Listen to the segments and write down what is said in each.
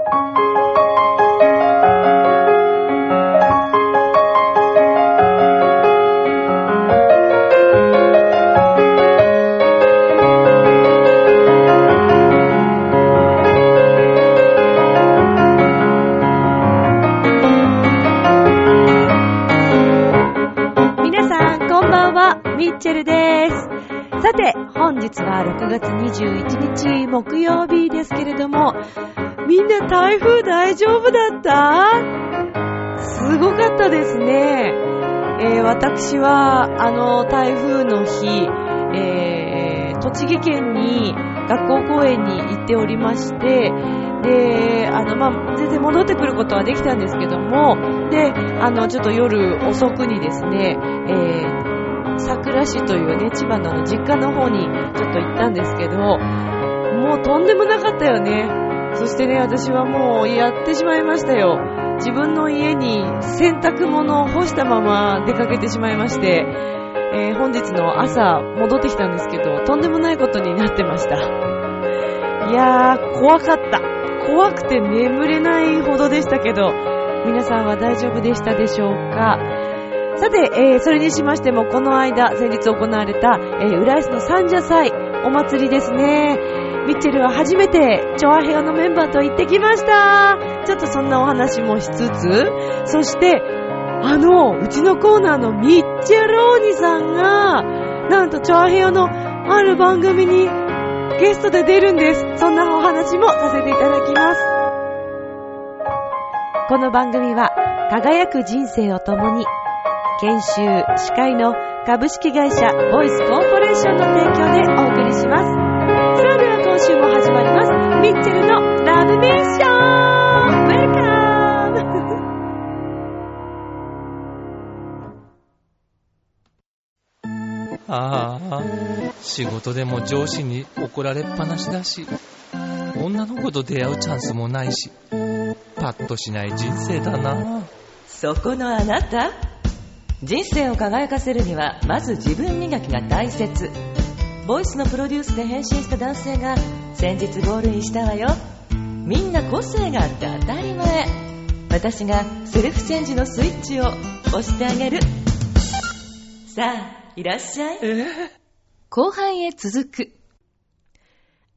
皆さん、こんばんは、ミッチェルです。さて、本日は6月21日木曜日ですけれども、台風大丈夫だった？すごかったですね。えー私は、あの、台風の日、えー栃木県に学校公園に行っておりまして、で、あの、まあ、全然戻ってくることはできたんですけども、で、あの、ちょっと夜遅くにですね、えー、桜市というね、千葉のあの実家の方にちょっと行ったんですけど、もうとんでもなかったよね。そしてね、私はもうやってしまいましたよ。自分の家に洗濯物を干したまま出かけてしまいまして、えー本日の朝戻ってきたんですけど、とんでもないことになってました。いやー、怖かった。怖くて眠れないほどでしたけど、皆さんは大丈夫でしたでしょうか？さて、えーそれにしましても、この間、先日行われた、えー浦安の三社祭、お祭りですね。ミッチェルは初めて、チョアヘアのメンバーと行ってきました。ちょっとそんなお話もしつつ、そして、あの、うちのコーナーのミッチェルおにさんが、なんとチョアヘアのある番組にゲストで出るんです。そんなお話もさせていただきます。この番組は、輝く人生を共に、研修、司会の株式会社ボイスコーポレーションの提供でお送りします。週も始まります。ミッチェルのラブミッションウェルカムああ、仕事でも上司に怒られっぱなしだし、女の子と出会うチャンスもないし、パッとしない人生だな。そこのあなた人生を輝かせるにはまず自分磨きが大切ボイスのプロデュースで変身した男性が先日ゴールインしたわよ。みんな個性があって当たり前。私がセルフチェンジのスイッチを押してあげる。さあいらっしゃい。後半へ続く。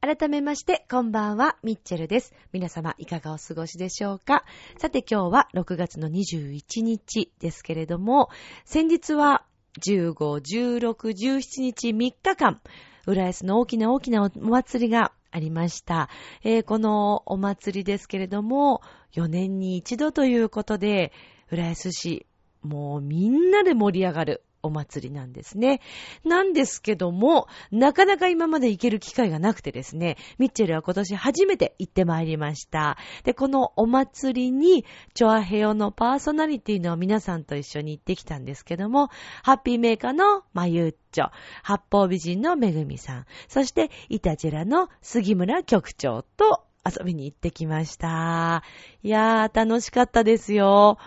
改めまして、こんばんは、ミッチェルです。皆様、いかがお過ごしでしょうか。さて、今日は6月の21日ですけれども、先日は15、16、17日3日間、浦安の大きな大きなお祭りがありました。えーこのお祭りですけれども、4年に一度ということで、浦安市、もうみんなで盛り上がるお祭りなんですね。なんですけども、なかなか今まで行ける機会がなくてですね、ミッチェルは今年初めて行ってまいりました。で、このお祭りに、チョアヘヨのパーソナリティの皆さんと一緒に行ってきたんですけども、ハッピーメーカーのまゆっちょ、八方美人のめぐみさん、そしてイタジェラの杉村局長と遊びに行ってきました。いやー、楽しかったですよ。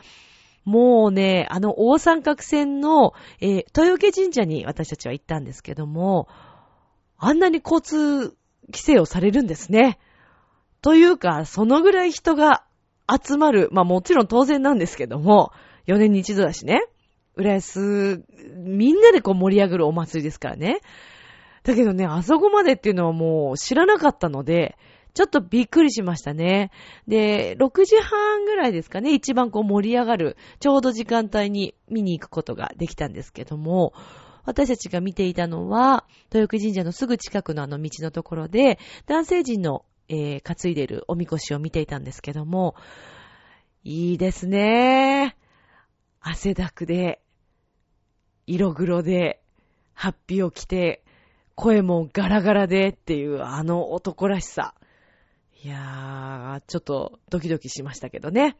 もうね、あの大三角線の、えー豊受神社に私たちは行ったんですけども、あんなに交通規制をされるんですね。というか、そのぐらい人が集まる、まあもちろん当然なんですけども、4年に一度だしね、浦安、みんなでこう盛り上がるお祭りですからね。だけどね、あそこまでっていうのはもう知らなかったので、ちょっとびっくりしましたね。で、6時半ぐらいですかね、一番こう盛り上がる、ちょうど時間帯に見に行くことができたんですけども、私たちが見ていたのは、豊久神社のすぐ近くのあの道のところで、男性陣の、えー担いでるおみこしを見ていたんですけども、いいですね。汗だくで、色黒で、ハッピーを着て、声もガラガラでっていうあの男らしさ。いやー、ちょっとドキドキしましたけどね。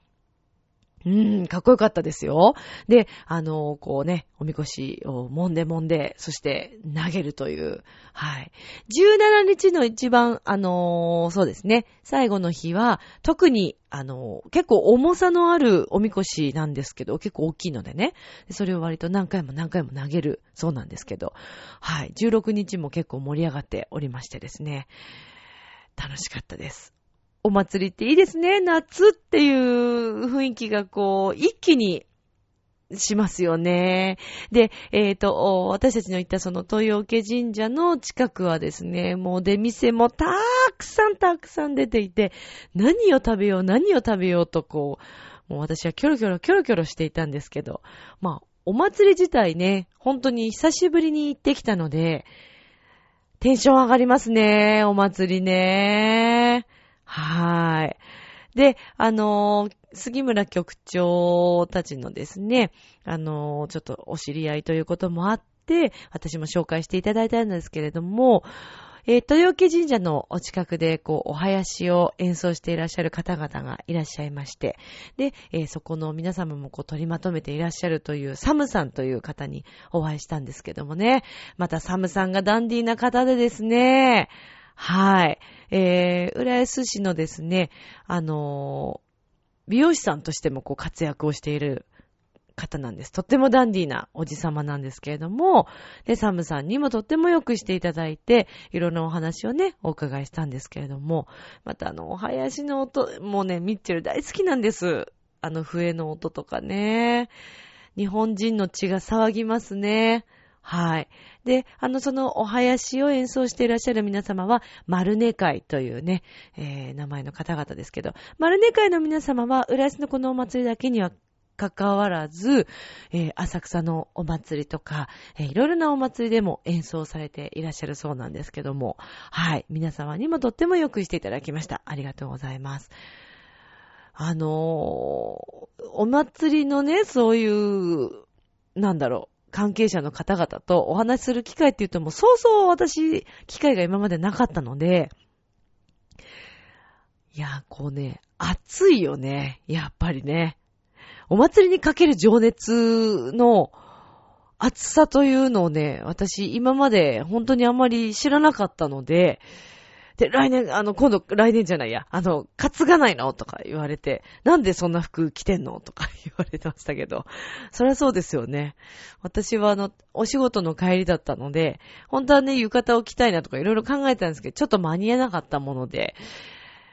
うーん、かっこよかったですよ。で、あの、こうね、おみこしを揉んで揉んで、そして投げるという、はい。17日の一番、あのーそうですね、最後の日は、特に、あのー結構重さのあるおみこしなんですけど、結構大きいのでね、それを割と何回も何回も投げるそうなんですけど、はい。16日も結構盛り上がっておりましてですね、楽しかったです。お祭りっていいですね。夏っていう雰囲気がこう、一気にしますよね。で、えっ、と、私たちの行ったその豊受神社の近くはですね、もう出店もたくさんたくさん出ていて、何を食べよう、何を食べようとこう、もう私はキョロキョロキョロキョロしていたんですけど、まあ、お祭り自体ね、本当に久しぶりに行ってきたので、テンション上がりますね、お祭りね。はい。で、あのー、杉村局長たちのですね、あのー、ちょっとお知り合いということもあって、私も紹介していただいたんですけれども、えー、豊受神社のお近くで、こう、お囃子を演奏していらっしゃる方々がいらっしゃいまして、で、えー、そこの皆様もこう取りまとめていらっしゃるというサムさんという方にお会いしたんですけどもね、またサムさんがダンディーな方でですね、はい。えー、浦安市のですね、あのー、美容師さんとしてもこう活躍をしている方なんです。とってもダンディーなおじさまなんですけれども、で、サムさんにもとってもよくしていただいて、いろんなお話をね、お伺いしたんですけれども、またあの、お囃子の音、もうね、ミッチェル大好きなんです。あの、笛の音とかね。日本人の血が騒ぎますね。はい。で、あの、そのお囃子を演奏していらっしゃる皆様は、マルネ会というね、えー、名前の方々ですけど、マルネ会の皆様は、浦安のこのお祭りだけには関わらず、えー、浅草のお祭りとか、えー、いろいろなお祭りでも演奏されていらっしゃるそうなんですけども、はい。皆様にもとってもよくしていただきました。ありがとうございます。あのー、お祭りのね、そういう、なんだろう、関係者の方々とお話しする機会って言うともそうそう私、機会が今までなかったので、いや、こうね、暑いよね。やっぱりね。お祭りにかける情熱の熱さというのをね、私今まで本当にあんまり知らなかったので、で、来年、あの、今度、来年じゃないや、あの、担がないの？とか言われて、なんでそんな服着てんの？とか 言われてましたけど、そりゃそうですよね。私はあの、お仕事の帰りだったので、本当はね、浴衣を着たいなとかいろいろ考えたんですけど、ちょっと間に合わなかったもので、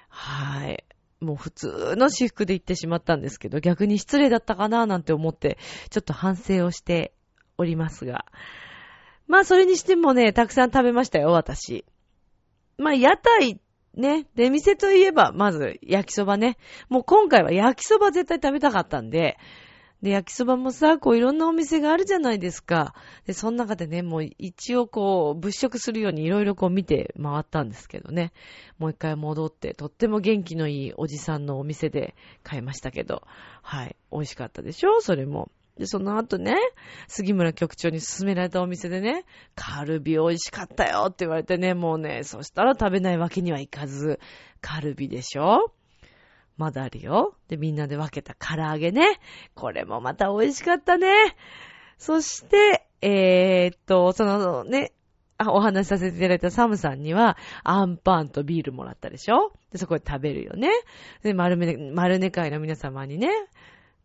はい。もう普通の私服で行ってしまったんですけど、逆に失礼だったかななんて思って、ちょっと反省をしておりますが。まあそれにしてもね、たくさん食べましたよ、私。まあ屋台、ね、出店といえば、まず焼きそばね。もう今回は焼きそば絶対食べたかったんで、で、焼きそばもさ、こういろんなお店があるじゃないですか。で、その中でね、もう一応こう、物色するようにいろいろこう見て回ったんですけどね。もう一回戻って、とっても元気のいいおじさんのお店で買いましたけど。はい。美味しかったでしょ？それも。で、その後ね、杉村局長に勧められたお店でね、カルビ美味しかったよって言われてね、もうね、そしたら食べないわけにはいかず、カルビでしょ？まだあるよ。で、みんなで分けた唐揚げね。これもまた美味しかったね。そして、えー、っと、そのね、お話しさせていただいたサムさんには、アンパンとビールもらったでしょ？で、そこで食べるよね。で、丸め、丸根会の皆様にね、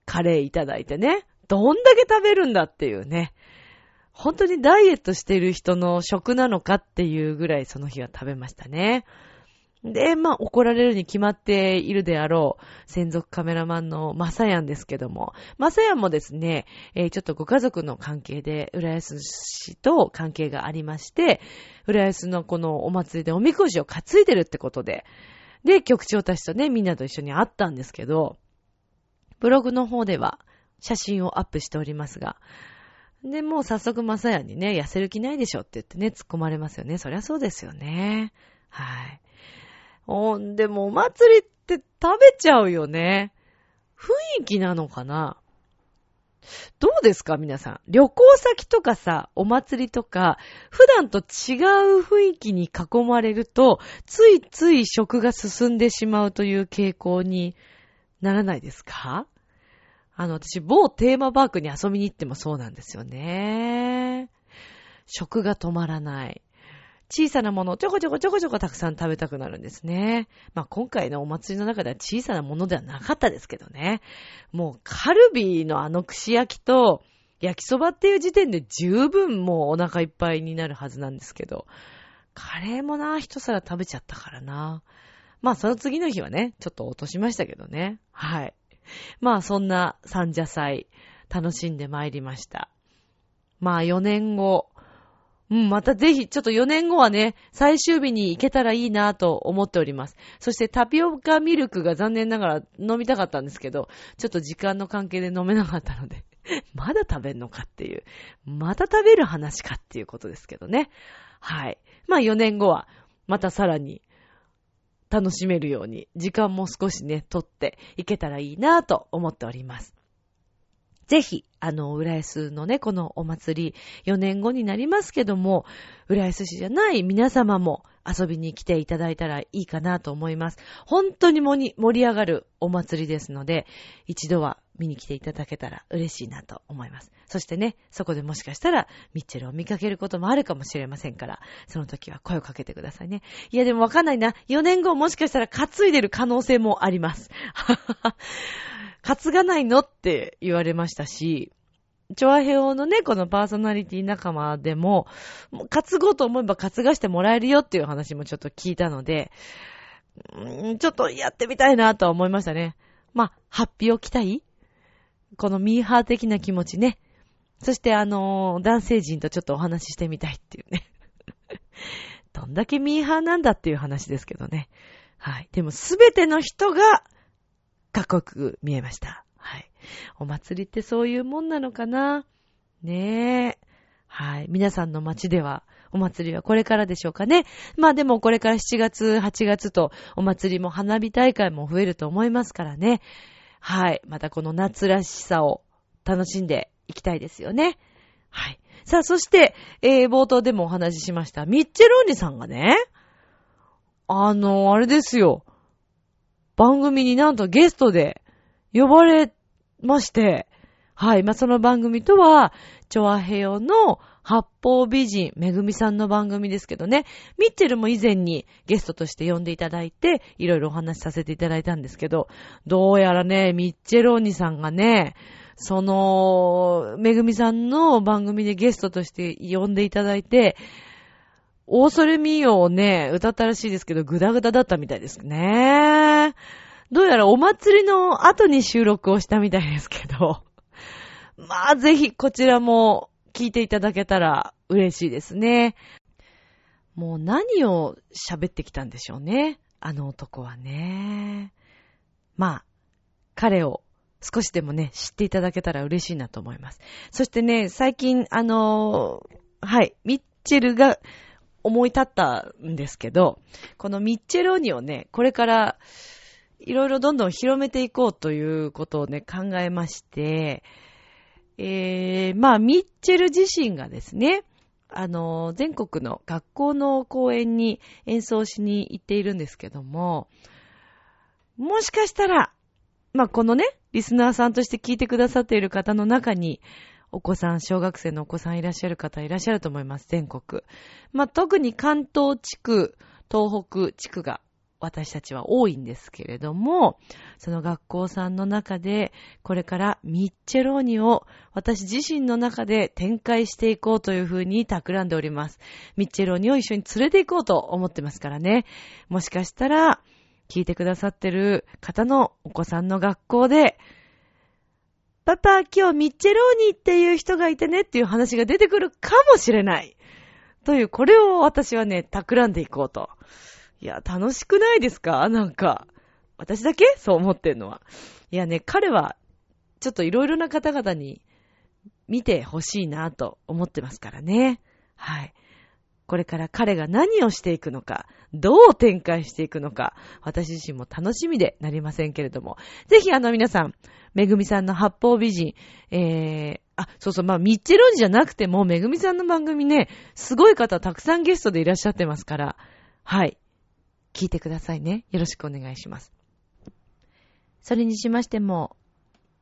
カレーいただいてね、どんだけ食べるんだっていうね。本当にダイエットしてる人の食なのかっていうぐらいその日は食べましたね。で、まあ、怒られるに決まっているであろう、専属カメラマンのマサヤンですけども、マサヤンもですね、えー、ちょっとご家族の関係で、浦安市と関係がありまして、浦安のこのお祭りでおみこしを担いでるってことで、で、局長たちとね、みんなと一緒に会ったんですけど、ブログの方では写真をアップしておりますが、で、もう早速マサヤンにね、痩せる気ないでしょって言ってね、突っ込まれますよね。そりゃそうですよね。はい。ほんでもお祭りって食べちゃうよね。雰囲気なのかなどうですか皆さん。旅行先とかさ、お祭りとか、普段と違う雰囲気に囲まれると、ついつい食が進んでしまうという傾向にならないですか？あの、私、某テーマパークに遊びに行ってもそうなんですよね。食が止まらない。小さなものをちょこちょこちょこちょこたくさん食べたくなるんですね。まあ今回のお祭りの中では小さなものではなかったですけどね。もうカルビーのあの串焼きと焼きそばっていう時点で十分もうお腹いっぱいになるはずなんですけど、カレーもな、一皿食べちゃったからな。まあその次の日はね、ちょっと落としましたけどね。はい。まあそんな三者祭、楽しんで参りました。まあ4年後、うん、またぜひ、ちょっと4年後はね、最終日に行けたらいいなと思っております。そしてタピオカミルクが残念ながら飲みたかったんですけど、ちょっと時間の関係で飲めなかったので、まだ食べんのかっていう、また食べる話かっていうことですけどね。はい。まあ4年後は、またさらに楽しめるように、時間も少しね、とっていけたらいいなと思っております。ぜひ、あの、浦安のね、このお祭り、4年後になりますけども、浦安市じゃない皆様も遊びに来ていただいたらいいかなと思います。本当に盛り上がるお祭りですので、一度は見に来ていただけたら嬉しいなと思います。そしてね、そこでもしかしたら、ミッチェルを見かけることもあるかもしれませんから、その時は声をかけてくださいね。いや、でもわかんないな。4年後もしかしたら担いでる可能性もあります。担がないのって言われましたし、チョアヘオのね、このパーソナリティ仲間でも、も担ごうと思えば担がしてもらえるよっていう話もちょっと聞いたので、ちょっとやってみたいなとは思いましたね。まあ、ハッピーを着たいこのミーハー的な気持ちね。そしてあのー、男性陣とちょっとお話ししてみたいっていうね。どんだけミーハーなんだっていう話ですけどね。はい。でもすべての人がかっこよく見えました。はい。お祭りってそういうもんなのかな？ねえ。はい。皆さんの街では、お祭りはこれからでしょうかね。まあでもこれから7月、8月とお祭りも花火大会も増えると思いますからね。はい。またこの夏らしさを楽しんでいきたいですよね。はい。さあ、そして、えー、冒頭でもお話ししました、ミッチェローニさんがね、あの、あれですよ。番組になんとゲストで呼ばれまして、はい。まあ、その番組とは、チョアヘヨの八方美人、めぐみさんの番組ですけどね、ミッチェルも以前にゲストとして呼んでいただいて、いろいろお話しさせていただいたんですけど、どうやらね、ミッチェローニさんがね、その、めぐみさんの番組でゲストとして呼んでいただいて、オーソレミーをね、歌ったらしいですけど、グダグダだったみたいですね。どうやらお祭りの後に収録をしたみたいですけど。まあ、ぜひこちらも聞いていただけたら嬉しいですね。もう何を喋ってきたんでしょうね。あの男はね。まあ、彼を少しでもね、知っていただけたら嬉しいなと思います。そしてね、最近、あのー、はい、ミッチェルが思い立ったんですけど、このミッチェローニをね、これからいろいろどんどん広めていこうということをね、考えまして、えー、まあ、ミッチェル自身がですね、あの、全国の学校の公演に演奏しに行っているんですけども、もしかしたら、まあ、このね、リスナーさんとして聞いてくださっている方の中に、お子さん、小学生のお子さんいらっしゃる方いらっしゃると思います、全国。まあ、特に関東地区、東北地区が私たちは多いんですけれども、その学校さんの中で、これからミッチェローニを私自身の中で展開していこうというふうに企んでおります。ミッチェローニを一緒に連れて行こうと思ってますからね。もしかしたら、聞いてくださってる方のお子さんの学校で、パパ、今日ミッチェローニっていう人がいてねっていう話が出てくるかもしれない。という、これを私はね、企んでいこうと。いや、楽しくないですか？なんか。私だけ？そう思ってんのは。いやね、彼は、ちょっといろいろな方々に見てほしいなと思ってますからね。はい。これから彼が何をしていくのか、どう展開していくのか、私自身も楽しみでなりませんけれども、ぜひあの皆さん、めぐみさんの八方美人、えー、あ、そうそう、まあ、ミッチェロンじゃなくても、めぐみさんの番組ね、すごい方たくさんゲストでいらっしゃってますから、はい。聞いてくださいね。よろしくお願いします。それにしましても、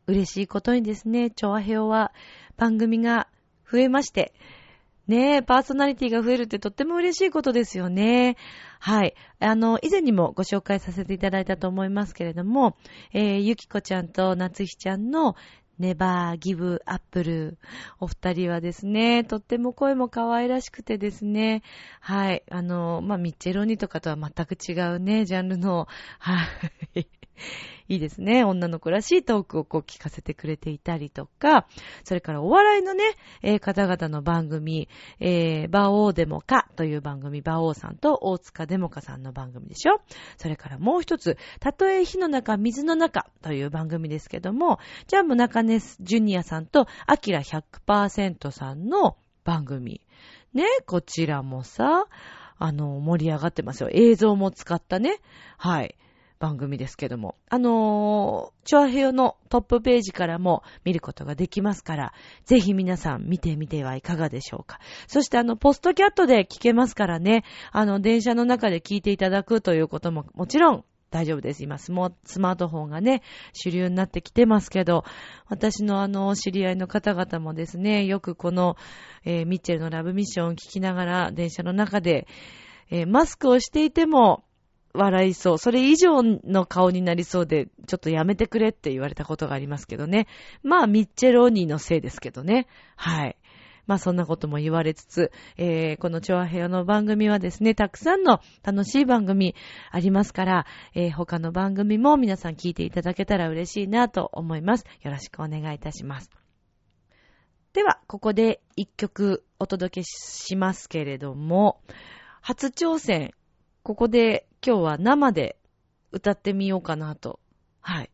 嬉しいことにですね、チョアヘオは番組が増えまして、ねえ、パーソナリティが増えるってとっても嬉しいことですよね。はい。あの、以前にもご紹介させていただいたと思いますけれども、えー、ゆきこちゃんとなつひちゃんのネバーギブアップル。お二人はですね、とっても声も可愛らしくてですね、はい、あの、まあ、ミッチェロニとかとは全く違うね、ジャンルの、はい、いいですね。女の子らしいトークをこう聞かせてくれていたりとか、それからお笑いのね、えー、方々の番組、えー、馬王デモカという番組、馬王さんと大塚デモカさんの番組でしょそれからもう一つ、たとえ火の中、水の中という番組ですけども、ジャンボ中根ジュニアさんとアキラ100%さんの番組。ね、こちらもさ、あの、盛り上がってますよ。映像も使ったね。はい。番組ですけども。あのー、チョアヘヨのトップページからも見ることができますから、ぜひ皆さん見てみてはいかがでしょうか。そしてあの、ポストキャットで聞けますからね、あの、電車の中で聞いていただくということももちろん大丈夫です。今スマートフォンがね、主流になってきてますけど、私のあの、知り合いの方々もですね、よくこの、えー、ミッチェルのラブミッションを聞きながら、電車の中で、えー、マスクをしていても、笑いそう。それ以上の顔になりそうで、ちょっとやめてくれって言われたことがありますけどね。まあ、ミッチェローニーのせいですけどね。はい。まあそんなことも言われつつ、えー、このチョアヘヨの番組はですね、たくさんの楽しい番組ありますから、えー、他の番組も皆さん聞いていただけたら嬉しいなと思います。よろしくお願いいたします。では、ここで一曲お届けしますけれども、初挑戦、ここで今日は生で歌ってみようかなと、はい、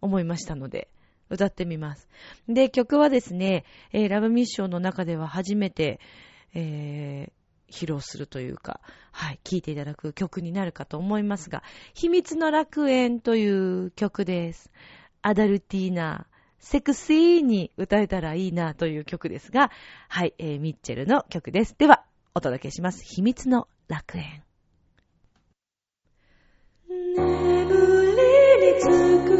思いましたので、歌ってみます。で、曲はですね、えー、ラブミッションの中では初めて、えー、披露するというか、はい、聴いていただく曲になるかと思いますが、秘密の楽園という曲です。アダルティーナ、セクシーに歌えたらいいなという曲ですが、はい、えー、ミッチェルの曲です。では、お届けします。秘密の楽園。眠りにつく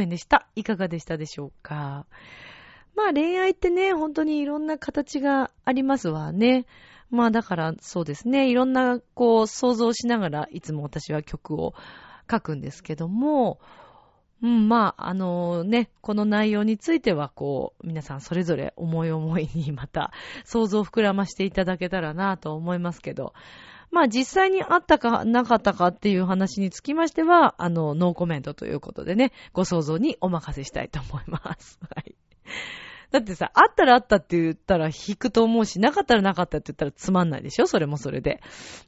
円でした。いかがでしたでしょうか？まあ恋愛ってね、本当にいろんな形がありますわね。まあだからそうですね、いろんなこう想像しながらいつも私は曲を書くんですけども、うん、まあ、あのね、この内容については、こう、皆さんそれぞれ思い思いにまた想像を膨らましていただけたらなと思いますけど、まあ実際にあったかなかったかっていう話につきましては、あの、ノーコメントということでね、ご想像にお任せしたいと思います。はい。だってさ、あったらあったって言ったら引くと思うし、なかったらなかったって言ったらつまんないでしょ？それもそれで。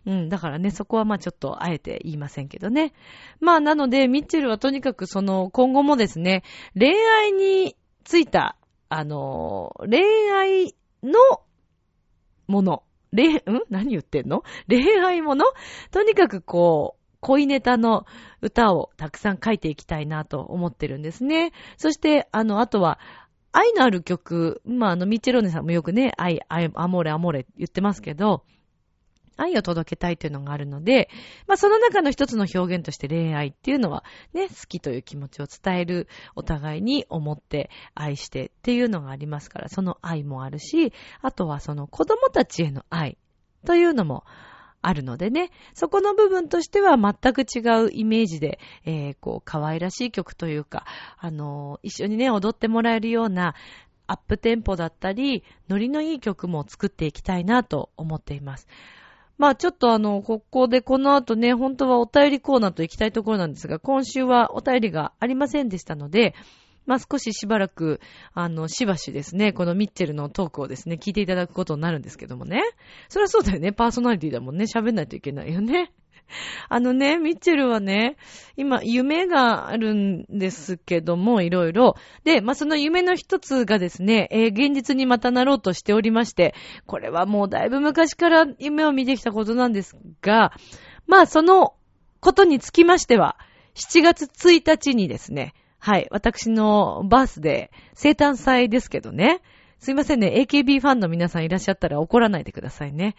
うん、だからね、そこはまあちょっとあえて言いませんけどね。まあなので、ミッチェルはとにかくその今後もですね、恋愛についた、あの、恋愛のもの、恋、ん？何言ってんの？恋愛もの？とにかくこう、恋ネタの歌をたくさん書いていきたいなと思ってるんですね。そして、あの、あとは、愛のある曲、まあ、あの、ミッチェローネさんもよくね、愛、愛、アモレ、アモレ言ってますけど、愛を届けたいというのがあるので、まあ、その中の一つの表現として恋愛っていうのは、ね、好きという気持ちを伝える、お互いに思って、愛してっていうのがありますから、その愛もあるし、あとはその子供たちへの愛というのもあるのでね、そこの部分としては全く違うイメージで、えー、こう、可愛らしい曲というか、あのー一緒にね、踊ってもらえるような、アップテンポだったり、ノリのいい曲も作っていきたいなと思っています。まあちょっとあの、ここでこの後ね、本当はお便りコーナーと行きたいところなんですが、今週はお便りがありませんでしたので、まあ少ししばらく、あの、しばしですね、このミッチェルのトークをですね、聞いていただくことになるんですけどもね。それはそうだよね、パーソナリティだもんね、喋んないといけないよね。あのね、ミッチェルはね、今、夢があるんですけども、いろいろ。で、まあ、その夢の一つがですね、えー現実にまたなろうとしておりまして、これはもうだいぶ昔から夢を見てきたことなんですが、まあ、そのことにつきましては、7月1日にですね、はい、私のバースデー、生誕祭ですけどね、すいませんね、AKB ファンの皆さんいらっしゃったら怒らないでくださいね。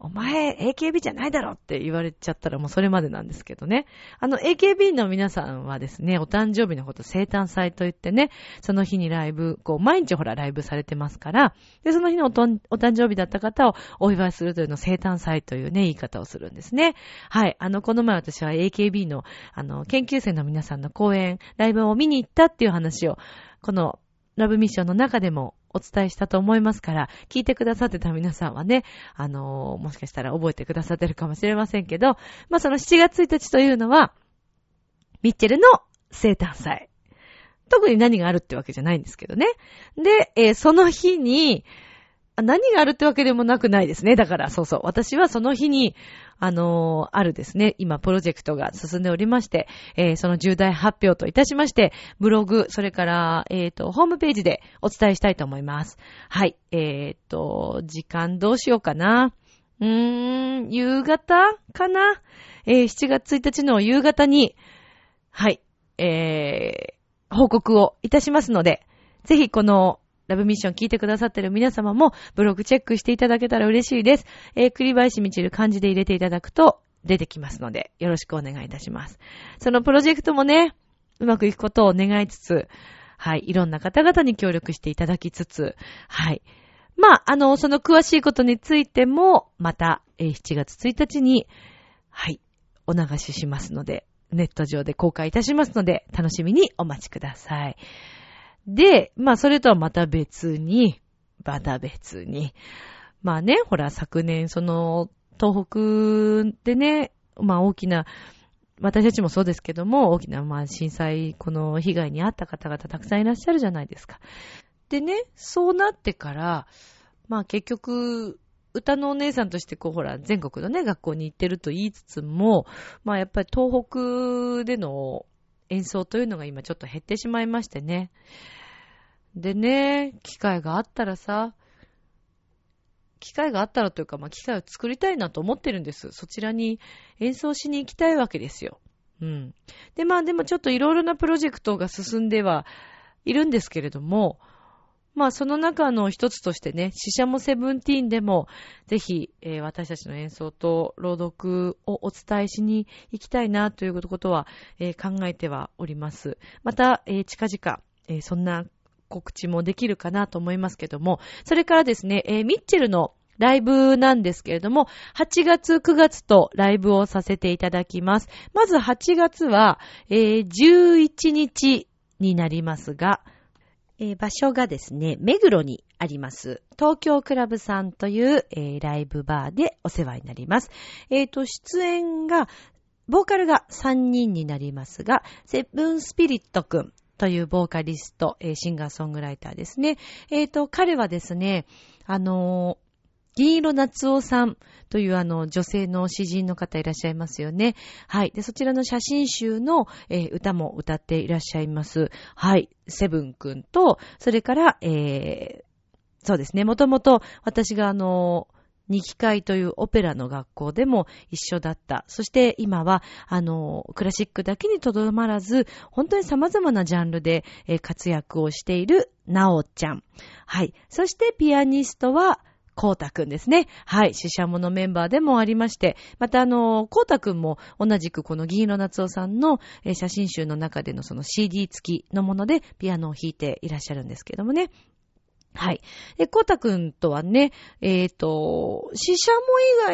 お前、AKB じゃないだろって言われちゃったらもうそれまでなんですけどね。あの、AKB の皆さんはですね、お誕生日のこと生誕祭と言ってね、その日にライブ、こう、毎日ほらライブされてますから、で、その日のおとんお誕生日だった方をお祝いするというのを生誕祭というね、言い方をするんですね。はい。あの、この前私は AKB の、あの、研究生の皆さんの講演、ライブを見に行ったっていう話を、この、ラブミッションの中でもお伝えしたと思いますから、聞いてくださってた皆さんはね、あのーもしかしたら覚えてくださってるかもしれませんけど、まあ、その7月1日というのは、ミッチェルの生誕祭。特に何があるってわけじゃないんですけどね。で、えーその日に、何があるってわけでもなくないですね。だから、そうそう。私はその日に、あのーあるですね、今、プロジェクトが進んでおりまして、えーその重大発表といたしまして、ブログ、それから、えっ、と、ホームページでお伝えしたいと思います。はい。えっ、と、時間どうしようかな。うーん、夕方かな？え7月1日の夕方に、はい、え、報告をいたしますので、ぜひこのラブミッション聞いてくださってる皆様もブログチェックしていただけたら嬉しいです。えー、栗林みちる漢字で入れていただくと出てきますので、よろしくお願いいたします。そのプロジェクトもね、うまくいくことを願いつつ、はい、いろんな方々に協力していただきつつ、はい。まあ、あの、その詳しいことについても、また、えー7月1日に、はい、お流ししますので、ネット上で公開いたしますので、楽しみにお待ちください。で、まあ、それとはまた別に、また別に、まあね、ほら、昨年、その、東北でね、まあ大きな、私たちもそうですけども、大きな、まあ震災、この被害に遭った方々たくさんいらっしゃるじゃないですか。でね、そうなってから、まあ結局、歌のお姉さんとしてこうほら、全国のね、学校に行ってると言いつつも、まあやっぱり東北での演奏というのが今ちょっと減ってしまいましてね。でね、機会があったらさ、機会があったらというか、まあ機会を作りたいなと思ってるんです。そちらに演奏しに行きたいわけですよ。うん。で、まあでもちょっといろいろなプロジェクトが進んではいるんですけれども、まあその中の一つとしてね、死者もセブンティーンでも、ぜひ、えー私たちの演奏と朗読をお伝えしに行きたいなということは、えー考えてはおります。また、えー近々、えそんな告知もできるかなと思いますけども、それからですね、えーミッチェルのライブなんですけれども、8月、9月とライブをさせていただきます。まず8月は、えー11日になりますが、えー場所がですね、目黒にあります。東京クラブさんという、えーライブバーでお世話になります。えっ、と、出演が、ボーカルが3人になりますが、セブンスピリットくんというボーカリスト、えーシンガーソングライターですね。えっ、と、彼はですね、あの銀色夏夫さんというあの女性の詩人の方いらっしゃいますよね。はい。で、そちらの写真集の、えー歌も歌っていらっしゃいます。はい。セブンくんと、それから、えーそうですね。もともと私があの、二期会というオペラの学校でも一緒だった。そして今は、あの、クラシックだけにとどまらず、本当に様々なジャンルで活躍をしているなおちゃん。はい。そしてピアニストは、こうたくんですね。はい。死者ものメンバーでもありまして、またあの、こうたくんも同じくこの銀色夏夫さんの写真集の中でのその CD 付きのものでピアノを弾いていらっしゃるんですけどもね。はい。で、コタくんとはね、えっ、と、死者も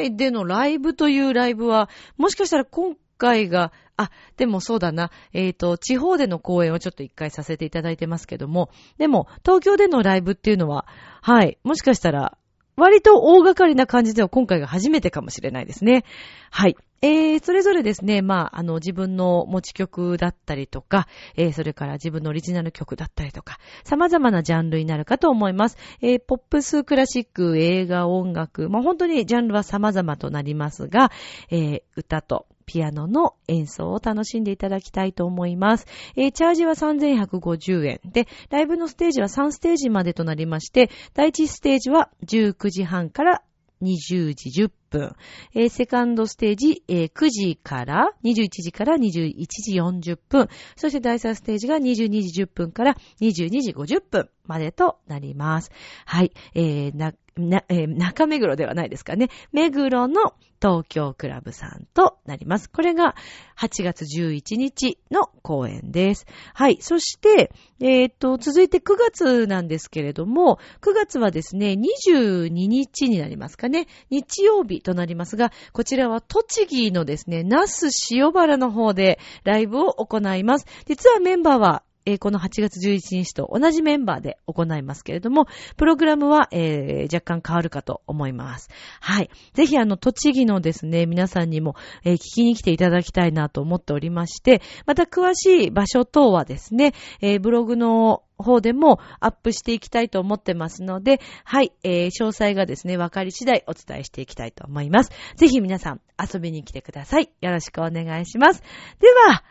以外でのライブというライブは、もしかしたら今回が、あ、でもそうだな、えっ、と、地方での公演をちょっと一回させていただいてますけども、でも、東京でのライブっていうのは、はい、もしかしたら、割と大掛かりな感じでは今回が初めてかもしれないですね。はい。えー、それぞれですね、まあ、あの、自分の持ち曲だったりとか、えー、それから自分のオリジナル曲だったりとか、様々なジャンルになるかと思います。えー、ポップス、クラシック、映画、音楽、まあ、本当にジャンルは様々となりますが、えー、歌とピアノの演奏を楽しんでいただきたいと思います。えー、チャージは3150円。で、ライブのステージは3ステージまでとなりまして、第1ステージは19時半から20時10分。えーセカンドステージ、えー9時から、21時から21時40分。そして第3ステージが22時10分から22時50分までとなります。はい。えーな、えー中目黒ではないですかね。目黒の東京クラブさんとなります。これが8月11日の公演です。はい。そして、えっ、と、続いて9月なんですけれども、9月はですね、22日になりますかね。日曜日となりますが、こちらは栃木のですね、那須塩原の方でライブを行います。実はメンバーは、えーこの8月11日と同じメンバーで行いますけれども、プログラムは、えー若干変わるかと思います。はい。ぜひあの、栃木のですね、皆さんにも、えー聞きに来ていただきたいなと思っておりまして、また詳しい場所等はですね、えーブログの方でもアップしていきたいと思ってますので、はい、えー詳細がですね、分かり次第お伝えしていきたいと思います。ぜひ皆さん遊びに来てください。よろしくお願いします。では、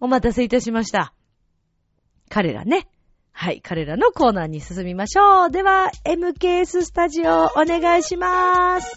お待たせいたしました。彼らね。はい、彼らのコーナーに進みましょう。では、MKS スタジオお願いします。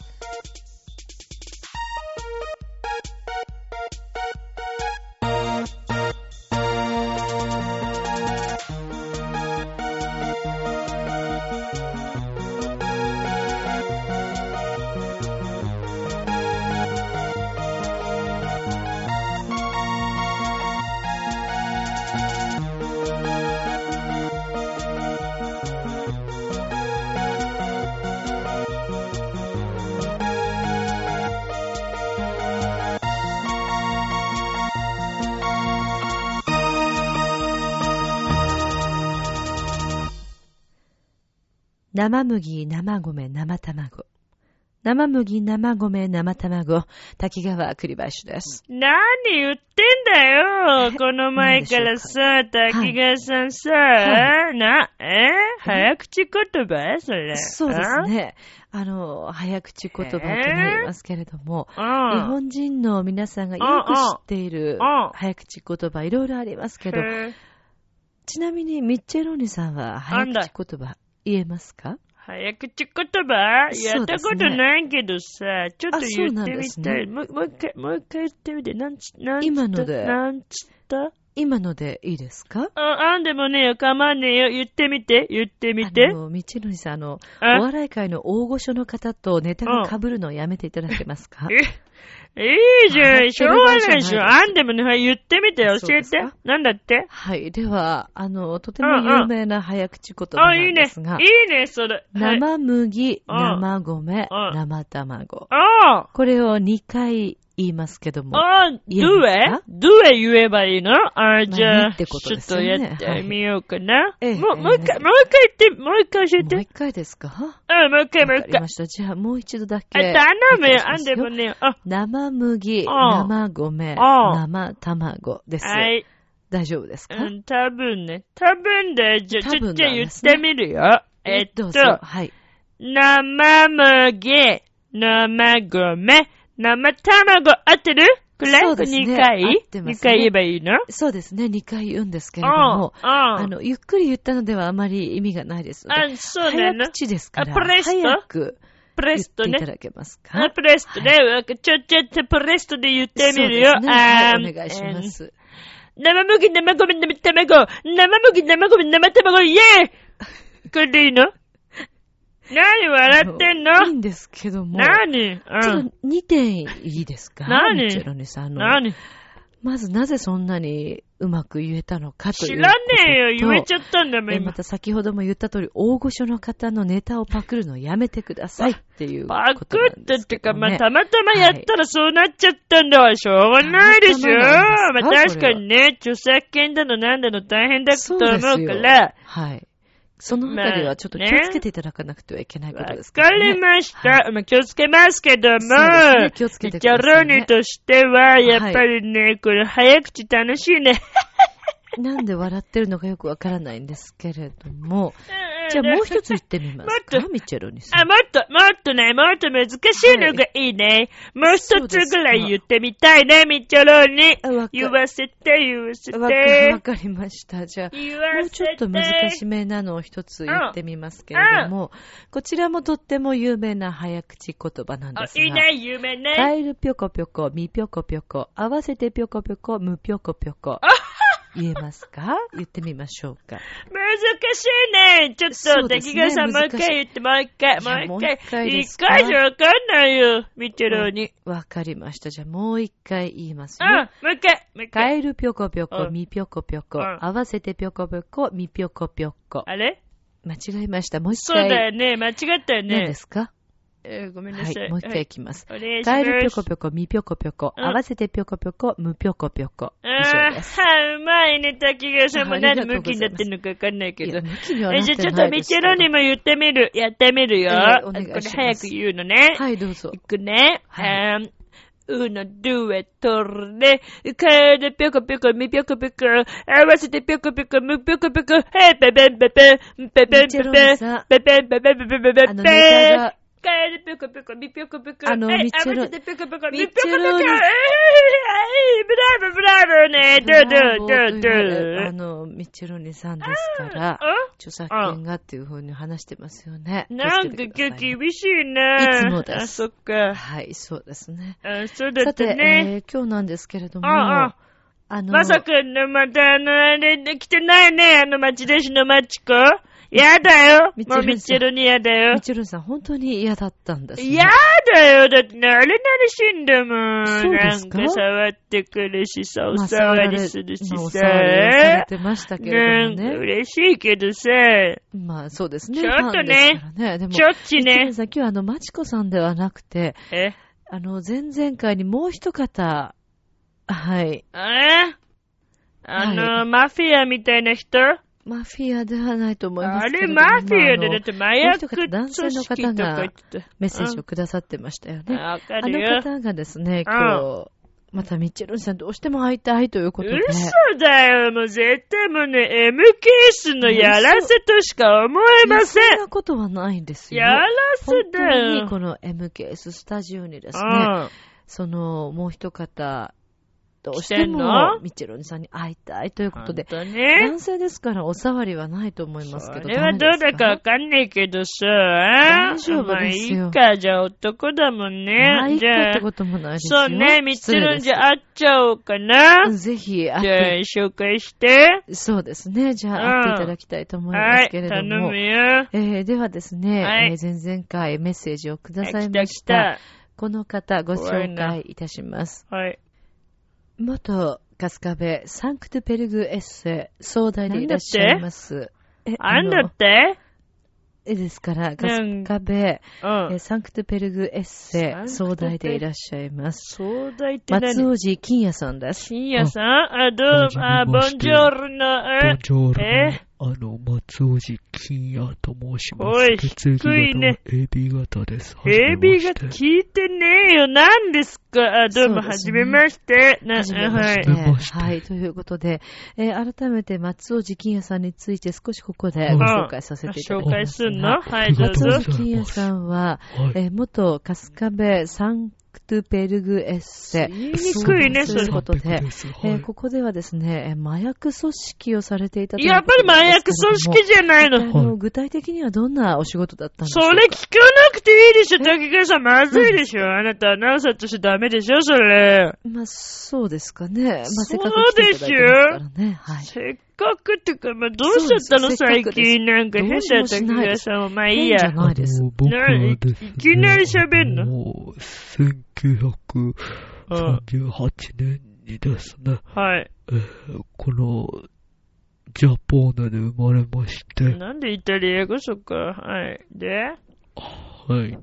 生麦、生米、生卵。生麦、生米、生卵。滝川栗林です。何言ってんだよこの前からさ、滝川さんさ、はな、え？早口言葉？それ。そうですね。あ？の、早口言葉となりますけれども、あ。うん。日本人の皆さんがよく知っているうん早口言葉いろいろありますけど、ちなみにミッチェローニさんは早口言葉言えますか？早口言葉？やったことないけどさ、ちょっと言ってみたい。ね。もうもう一回、もう一回言ってみて。なんち、なんつった今ので。なんつった？今のでいいですか？あ、あんでもねえよ、構わねえよ。言ってみて、言ってみて。あ。の、道のりさん、あの、あ？お笑い界の大御所の方とネタが被るのをやめていただけますか？え、いいじゃあん、しょうがないでしょ。あんでもね、はい言ってみて、教えて。なんだって？はい。では、あの、とても有名な早口言葉あ、ないいね。んですが、いいね、それ。はい。生麦、うん生米、うん生卵。あこれを2回言いますけども。あ、ド言えゥエますか？ドゥエ言えばいいの？あじゃあ、ちょっとやってみようかな。ええもう、ええもう一回、ええもう一回言って、もう一回教えて。もう一回ですか？うん、もう一回、もう一回わかりま。した。じゃあ、もう一度だけ。あ、頼むよ。あんでもね、あ、生麦、ん生米、ん生卵です。はい。大丈夫ですか、うん、多分ね。多分で、じゃ、ちょ、じゃあなんですね言ってみるよ。えっと。はい。生麦、生米、生卵、合ってる？これそうですね2回？合ってますね ?2 回言えばいいの？そうですね。2回言うんですけうん。れども、ああの、ゆっくり言ったのではあまり意味がないですので。あ、そうだね。早口ですから、あプレスト？早くプレストねていた。だけますか？あ、プレストね。ちょ、ちょっとプレストで言ってみるよ。ねあーはいお願いします。生麦、生米、生卵。生麦、生米、生卵、イェーイこれでいいの？何笑ってんの？いいんですけども。何？ちうんょっ。と2点いいですか？何？チェロニさん。あの、何？まずなぜそんなにうまく言えたのかという知らねえよ。言えちゃったんだもん、ま。た先ほども言った通り、大御所の方のネタをパクるのをやめてくださいっていうパクことなんったってか。まあ、たまたまやったらそうなっちゃったんだわ。しょうがないでしょ。たまあ、確かにね、著作権だのなんだの大変だと思うそうですよから。はい。そのあたりはちょっと気をつけていただかなくてはいけないことわですか、ね。からりました。まあ、気をつけますけども、気をつけてくださいねャローニとしては、やっぱりね、これ早口楽しいね。なんで笑ってるのかよくわからないんですけれども。じゃあもう一つ言ってみますか もっとミッチェロニさん。あ、もっと、もっとね、もっと難しいのがいいね。もう一つぐらい言ってみたいね、ミッチョローに。言わせて、言わせてわ。かりました。じゃあ、言も。うちょっと難しめなのを一つ言ってみますけれども、こちらもとっても有名な早口言葉なんあで、すが。いいね、有名ね。カエルぴょこぴょこ、みぴょこぴょこ、合わせてぴょこぴょこ、むぴょこぴょこ。言えますか？言ってみましょうか。難しいね。ちょっと、滝川さんもう一回言って、もう一回、もう一回。一回じゃわかんないよ、ミッチェローに。わかりました。じゃあもう一回言いますうん、よ。もう一回、もう一カ回。エルぴょこぴょこ、うんみぴょこぴょこ、うん合わせてぴょこぴょこ、みぴょこぴょこ。あれ？間違えました。もう一そう回。だよね、間違ったよ何ねで。すか？えーごめんなさい。はい、もう一回はいいきます。お願いします。カエルぴょこぴょこ、みぴょこぴょこ、うん合わせてぴょこぴょこ、むぴょこぴょこ。以あ上です。ーはい、うまいね、滝川さんも何向きになってんのかわかんないけど。向きにはなえ、ってじゃあちょっとミッチェにも言ってみる。やってみるよ。えーお願いしますこれ早く言うのね。はい、どうぞい。くね。はい uno, due, tre, カエルぴょこぴょこ、みぴょこぴょこ、合わせてぴょこぴょカエルぴょこぴょこ、みぴょこぴょこ、あのはいミッチェロ合わせてぴょこぴょこ、みミッぴょこぴょこ、チェロにえーブラブラボーね、ドゥドゥドゥドゥ。あの、ミッチェロニさんですから、著作権がっていう風に話してますよね。なんか気をつけてくださいね厳しいな。いつもですあ、そっか。はい、そうですね。あ、そうださってたて、ね。えー今日なんですけれども、あの、まさかの、またあの、あれ、来てないね、あの、町田市のマチコ。やだよ。ミッチェルもうミッチェルにやだよミッ。チェロニさん本当に嫌だったんですね。やだよ。だってね、あれなりしんだもん。そうですか？なんか触ってくるしさ、おまあ触りするしまあ。触りをされてましたけれどもね。嬉しいけどさ、まあそうですね。ちょっとねね。でも、ちょっちね。さん今日はあの、マチコさんではなくて、え、あの、前々回にもう一方、はい。あれあの、はマフィアみたいな人？マフィアではないと思いまあれ、すけれども。マフィアで、だって麻薬もう一方男性の方が。メッセージをくださってましたよね。わかあの。方がですね、うん今日、またミッチェルンさんどうしても会いたいということで。嘘だよ、もう絶対もうね、M ケースのやらせとしか思えません。そんなことはないんですよ。やらせ本当だよ。にこの MKS スタジオにですね、うんその、もう一方、どうして来てんもの、ミッチェルおじさんに会いたいということで。男性ですからお触りはないと思いますけど、それはどうだかわかんないけどさ、大丈夫ですよまあいいか、じゃあ男だもんね。ないじゃあって、こともないですよ。そうね、ミッチェルンじ失ゃ会っちゃおうかな。ぜひ、会じゃあって、紹介して。そうですね。じゃうんあ、会っていただきたいと思いまはい、すけれど頼も。むよ。えーではですね、はいえー前々回メッセージをください来た来ました。た。この方ご紹介いたします。はい。元春日部サンクトペルグエッセ総代でいらっしゃいます。えあんだのって？えですから、春日部、うん。え。サンクトペルグエッセ総代でいらっしゃいます。壮大って何？松尾寺金也さんです。深夜さん？あ、どう？も、あ、ボンジョールの、ボンジョールえ？の、あの、松尾寺金也と申します。おい血液低いね AB 型です。エビがはじめまして聞いてねえよ。何ですか？あ、どうも、はじめまして。な、はじめまはいして。。はい、ということで、えー改めて松尾寺金也さんについて少しここでご紹介させていただき紹ます。介すんの？はい、どう松ぞ尾。寺金也さんは、はい。えー元春日部サンクトペルグエッセ。言いにくいね、そいうそうれ。ことでえーここではですね、えー麻薬組織をされていたやっぱり麻薬組織じゃないの。具体的にはどんなお仕事だったんでしそょうかれ聞かなくていいでしょ、竹川さん。まずいでしょ。あなたアナウンサーとしてダメでしょ、それ。まあ、そうですかね。まあ、せっかそうく来ていただいてますからね。はい。せっかくってか、まあ、どうしちゃったの？最近。なんか変だよ、どうしもし竹ないです川さ。まあいいや。変じゃないですあの僕はですねないきなり喋んの？もう、1938年にですね、はい。えーこの、ジャポーネで生まれまして、なんでイタリア語そっか？はい。で？はい。で、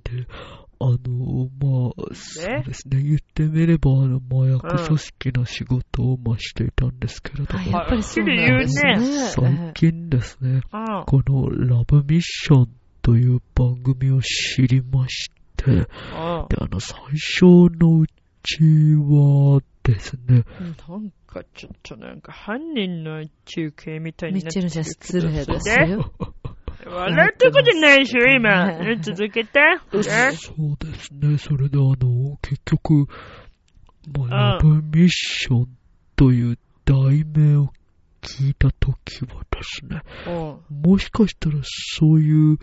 あの、まあ、そうですね。言ってみれば、あの、麻薬組織の仕事を、まあ、していたんですけれども、はい、やっぱりそうなんですね。最近ですね、うん。このラブミッションという番組を知りまして、で、うん。あの、最初のうちはですね、なんかちょっとなんか犯人の中継みたいになってるミッチェルじゃ失礼ですねよ。笑ったことないでしょ、今。続けそうですね、それであの、結局、まあ、ラうブミッションという題名を聞いたときはですね、うん。もしかしたらそういう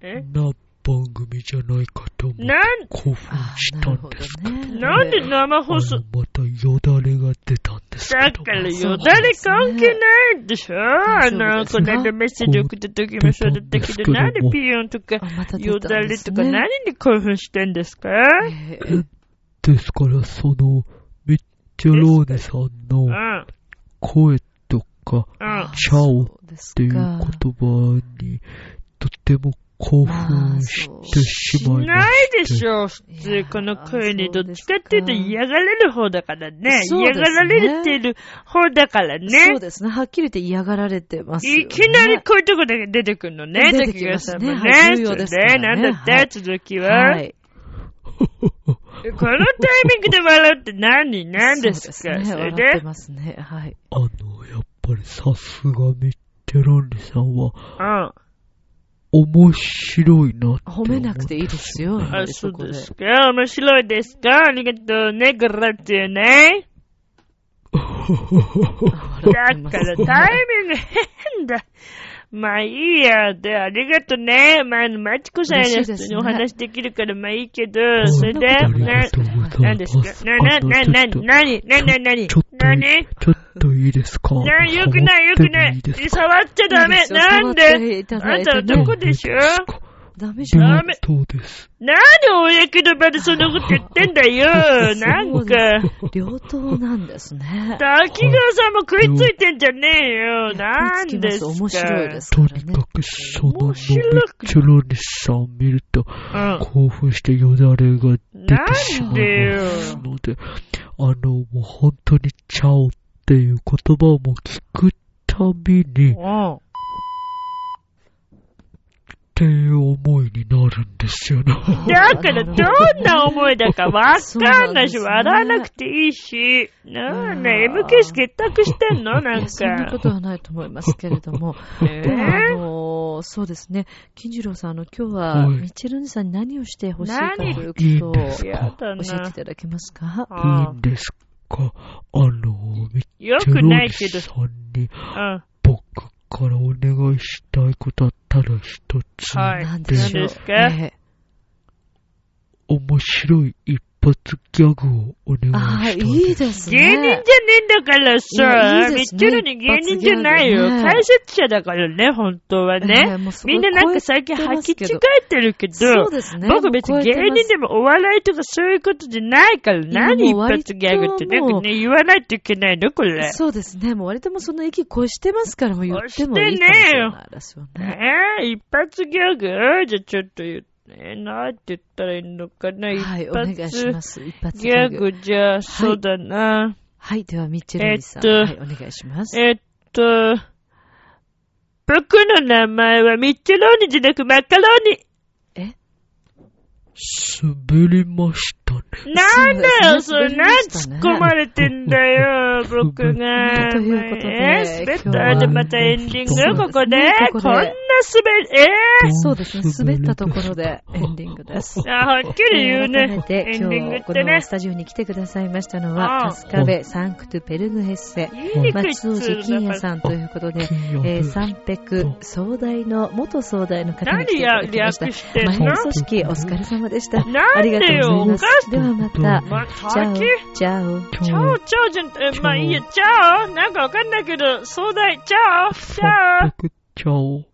え？な番組じゃないかと思って興奮あしたんですけど、ね。なんで生放送？またよだれが出たんですけど。も。だからよだれ関係ないでしょ？あの、この間メッセージ送った時もそうだったけど、なんでピヨンとかよただれとか何に興奮してんですか？えーですから、その、ミッチェローネさんうのん。声とか、うん。チャオっていうか。言葉に、とても興奮してしまいまない。でしょ、普通、この声に。どっちかっていうと嫌がられる方だからね。嫌がられてる方だからそうね。ですね。はっきり言って嫌がられてますよ、ね。いきなりこういうとこで出てくるのね、出てきますねさんもね。はい重要ですからねなんだって、はい続きは、はい。このタイミングで笑うって何何ですかそうですね。それ笑ってでますね。はい。あの、やっぱりさすがミッチェローネさんは、うん。面白いなって思褒めなくていいですよ。あ、りそうこでですか。面白いですか？ありがとうね、グラッツェね。だからタイミング変だ。まあいいや。で、ありがとうね。まあ、マチコさんや普通にお話できるからまあいいけど、ん。それで、なが、とうございます。何ですか？な、な、な、な、なに、なに、なに、なに？ちょっとなに？ちょっといいですか？な、よくない、よくない。触っちゃダメ。なんで？あんただいてね。男でしょ？ダメじゃん。ダメそうです。なんで公の場でそんなこと言ってんだよ。なんか。両党なんですね。滝川さんも食いついてんじゃねえよ。なんですか面白いですとからね。にかくその面のび白くちょろにさんを見るとうん。興奮してよだれが出てしまなんでよいますので、あの、もう本当にチャオっていう言葉をもう聞くたびに、うん。っていう思いになるんですよね。だから どんな思いだかわかんないし、笑わなくていいし、なあね、うん MK 結託してんの？なんか。そんなことはないと思いますけれども。ねでも、あの、そうですね。金次郎さん、あの、今日は、はいミッチェル兄さんに何をしてほしいかと何いうことをいいんですやだ教えていな。ただけますか？いいあんですか？あの、ミッよチェロニくないけど。さんにうん。僕からお願いしたいことあったら一つ。はい。何でしょう。何ですか？ええ。面白い一発ギャグをお願ああ、いいしたいです。いですね。芸人じゃねえんだからいやいさ、いですねミッチェルに芸人じゃないよ。解説者だからね、本当はえねみんななんか最近履き違えてるけど、そうですね。僕別に芸人でもお笑いとかそういうことじゃないから、何一発ギャグってなんかね、言わないといけないのこれ。そうですね。もう割ともうその域越してますから、もう言っても越してねいいかもしれないですよね。えー、一発ギャグ？じゃあちょっと言って、えー、なんて言ったらいいのかな、一はい、お願いし発ます。一発ギャグじゃあ、そうだな。はい、では、ミッチェル兄さん。えっとはい、お願いします。えっと、僕の名前はミッチェローニじゃなくマカロニ。え？滑りましたね。なんだよ、それ、なん突っ込まれてんだよ、僕が。ということでえー滑ったで、またエンディングここでここでこんな滑り、えそうですね。滑ったところでエンディングです。ー、あ、はっきり言うね。改めてエンディング今日こってねのス。タジオに来てくださいましたのあは、あ春日部サンクトゥペルグヘッセ、松尾うの金也さんということで、えー、三ペ総大の、元総大の方に来てい何やただきました略。してんマイの組織お疲れ様でした。ありがとうでよ、おございます。かしではまた、まあ、チャオ先、チャオ。チャオ、チャオじゃん、え、まあいいや、チャオ？なんかわかんないけど、壮大、チャオ？チャオ？800ちゃおう。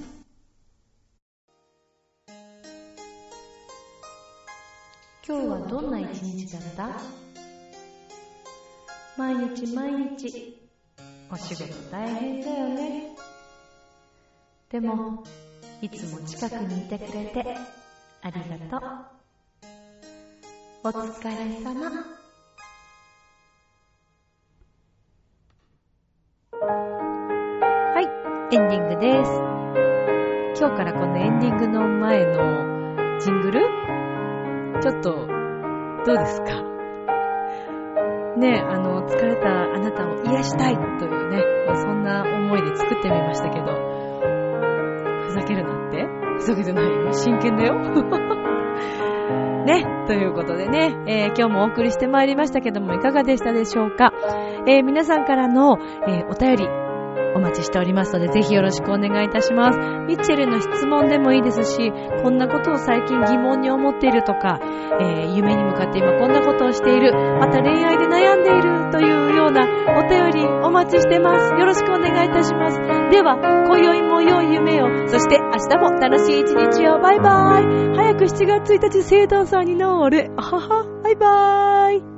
今日はどんな一日だった？毎日毎日。お仕事大変だよね。でもいつも近くにいてくれてありがとう。お疲れ様。はいエンディングです。今日からこのエンディングの前のジングル？ちょっと、どうですか？ねあの、疲れたあなたを癒したいというね、そんな思いで作ってみましたけど、ふざけるなって？ふざけてないよ。真剣だよ。ね、ということでね、えー今日もお送りしてまいりましたけども、いかがでしたでしょうか？えー皆さんからの、えーお便り、お待ちしておりますので、ぜひよろしくお願いいたします。ミッチェルの質問でもいいですし、こんなことを最近疑問に思っているとか、えー夢に向かって今こんなことをしている、また恋愛で悩んでいるというようなお便りお待ちしてます。よろしくお願いいたします。では、今宵も良い夢を、そして明日も楽しい一日を。バイバイ。早く7月1日生誕祭になれ。あはは、バイバイ。